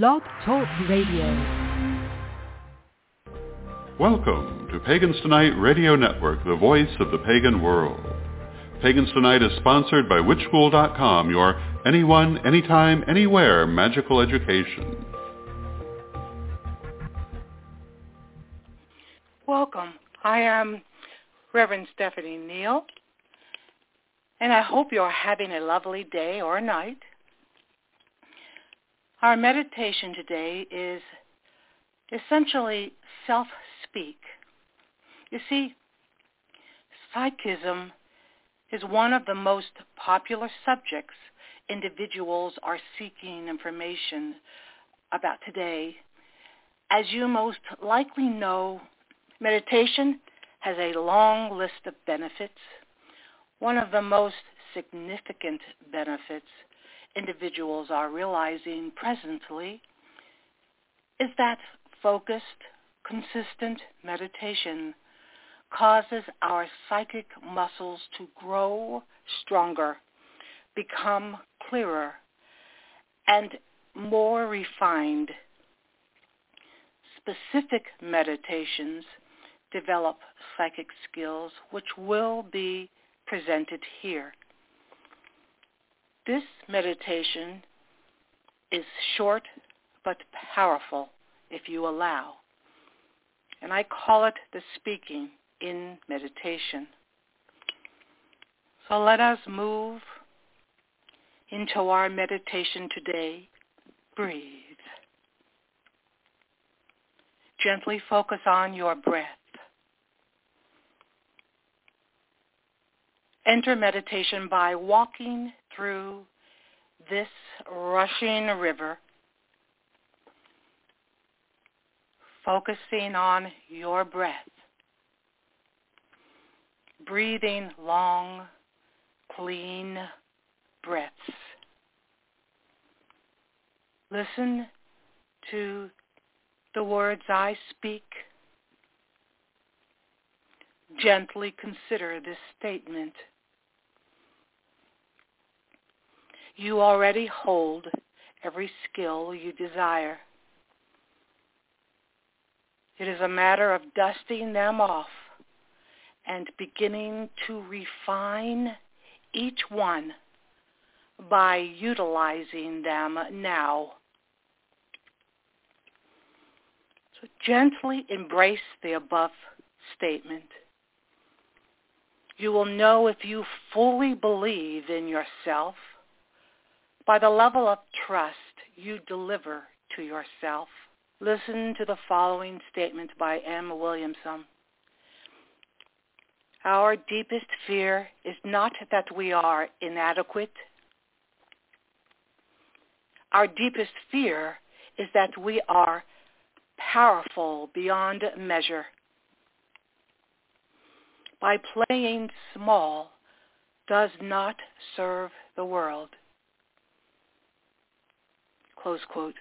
Blog Talk Radio. Welcome to Pagans Tonight Radio Network, the voice of the pagan world. Pagans Tonight is sponsored by WitchSchool.com, your anyone, anytime, anywhere magical education. Welcome. I am Reverend Stephanie Neal, and I hope you're having a lovely day or night. Our meditation today is essentially self-speak. You see, psychism is one of the most popular subjects individuals are seeking information about today. As you most likely know, meditation has a long list of benefits. One of the most significant benefits individuals are realizing presently is that focused, consistent meditation causes our psychic muscles to grow stronger, become clearer, and more refined. Specific meditations develop psychic skills which will be presented here. This meditation is short but powerful if you allow. And I call it the speaking in meditation. So let us move into our meditation today. Breathe. Gently focus on your breath. Enter meditation by walking through this rushing river, focusing on your breath, breathing long, clean breaths. Listen to the words I speak. Gently consider this statement. You already hold every skill you desire. It is a matter of dusting them off and beginning to refine each one by utilizing them now. So gently embrace the above statement. You will know if you fully believe in yourself by the level of trust you deliver to yourself. Listen to the following statement by M. Williamson. Our deepest fear is not that we are inadequate. Our deepest fear is that we are powerful beyond measure. By playing small does not serve the world. Close quote.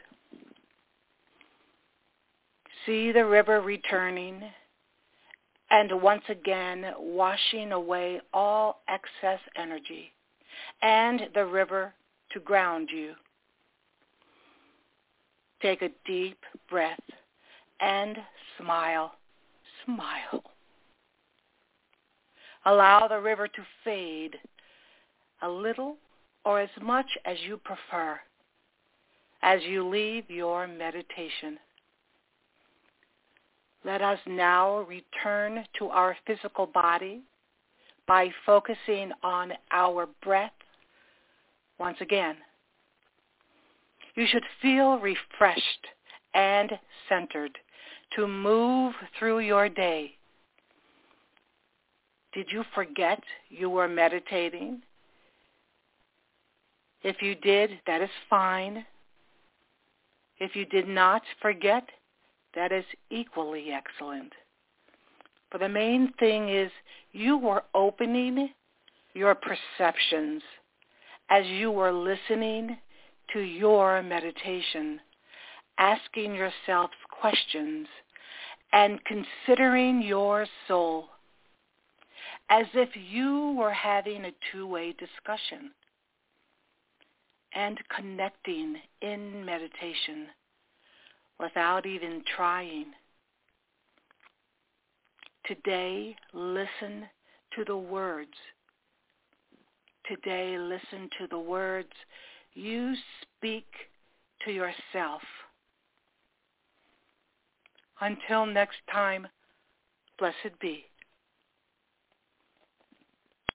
See the river returning and once again washing away all excess energy and the river to ground you. Take a deep breath and smile. Smile. Allow the river to fade a little or as much as you prefer as you leave your meditation. Let us now return to our physical body by focusing on our breath once again. You should feel refreshed and centered to move through your day. Did you forget you were meditating? If you did, that is fine. If you did not forget, that is equally excellent. But the main thing is you were opening your perceptions as you were listening to your meditation, asking yourself questions and considering your soul as if you were having a two-way discussion and connecting in meditation without even trying. Today, listen to the words. Today, listen to the words you speak to yourself. Until next time, blessed be.